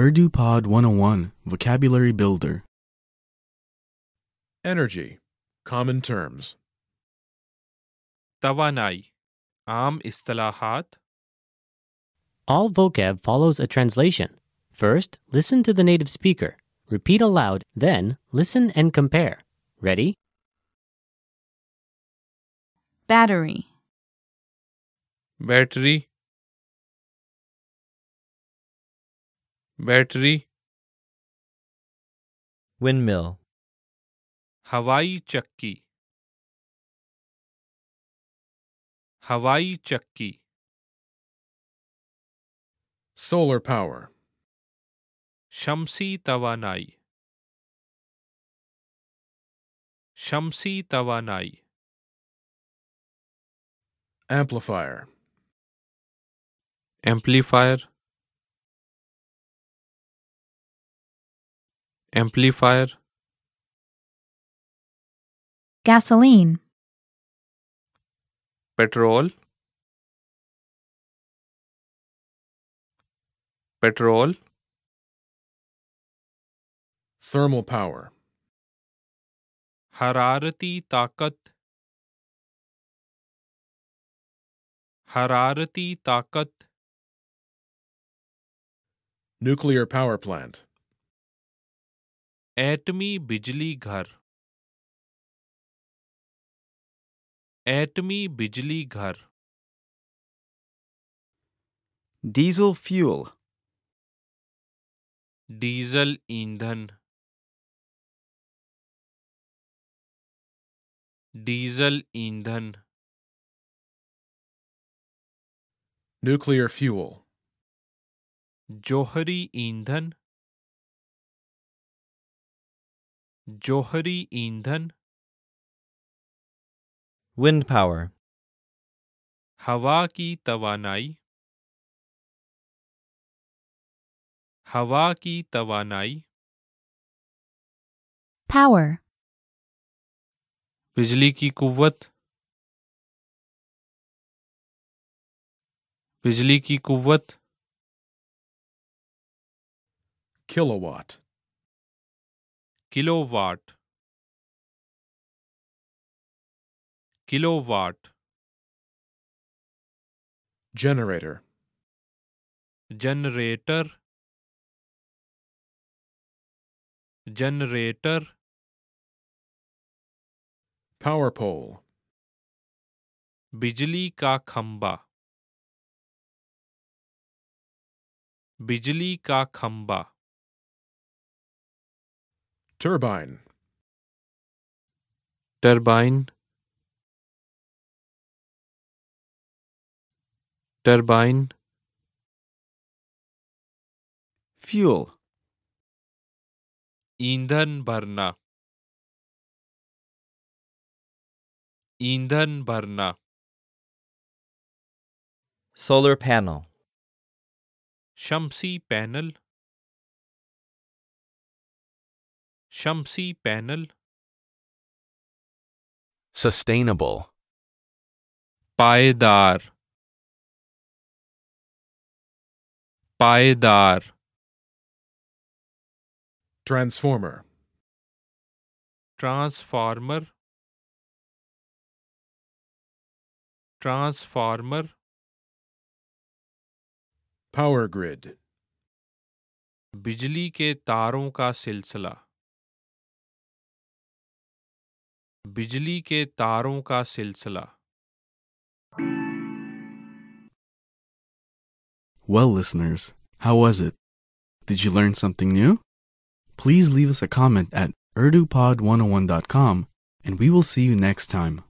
UrduPod 101 Vocabulary Builder Energy Common Terms توانائی عام اصطلاحات All vocab follows a translation. First, listen to the native speaker. Repeat aloud, then listen and compare. Ready? battery, battery, battery windmill, हवाई चक्की हवाई चक्की Solar power. शमसी तवानाई शमसी तवानाई Amplifier. Amplifier amplifier. Gasoline. Petrol. Petrol. Thermal power. Hararati taqat hararati taqat nuclear power plant. एटमी बिजली घर। एटमी बिजली घर। Diesel fuel. Diesel ईंधन। डीजल ईंधन। Nuclear fuel. जोहरी ईंधन। जोहरी ईंधन wind power, हवा की तवानाई हवा की तवानाई power, बिजली की कुव्वत बिजली की कुव्वत Kilowatt. Kilowatt kilowatt. Generator. Generator generator Power pole. बिजली का खंबा। बिजली का खंबा। Turbine. Turbine turbine Fuel. ईंधन भरना ईंधन भरना solar panel, शमसी पैनल शमसी पैनल Sustainable. पायदार पायदार Transformer. Transformer transformer Power grid. बिजली के तारों का सिलसिला बिजली के तारों का सिलसिला Well, listeners, how was it? Did you learn something new? Please leave us a comment at urdupod101.com and we will see you next time.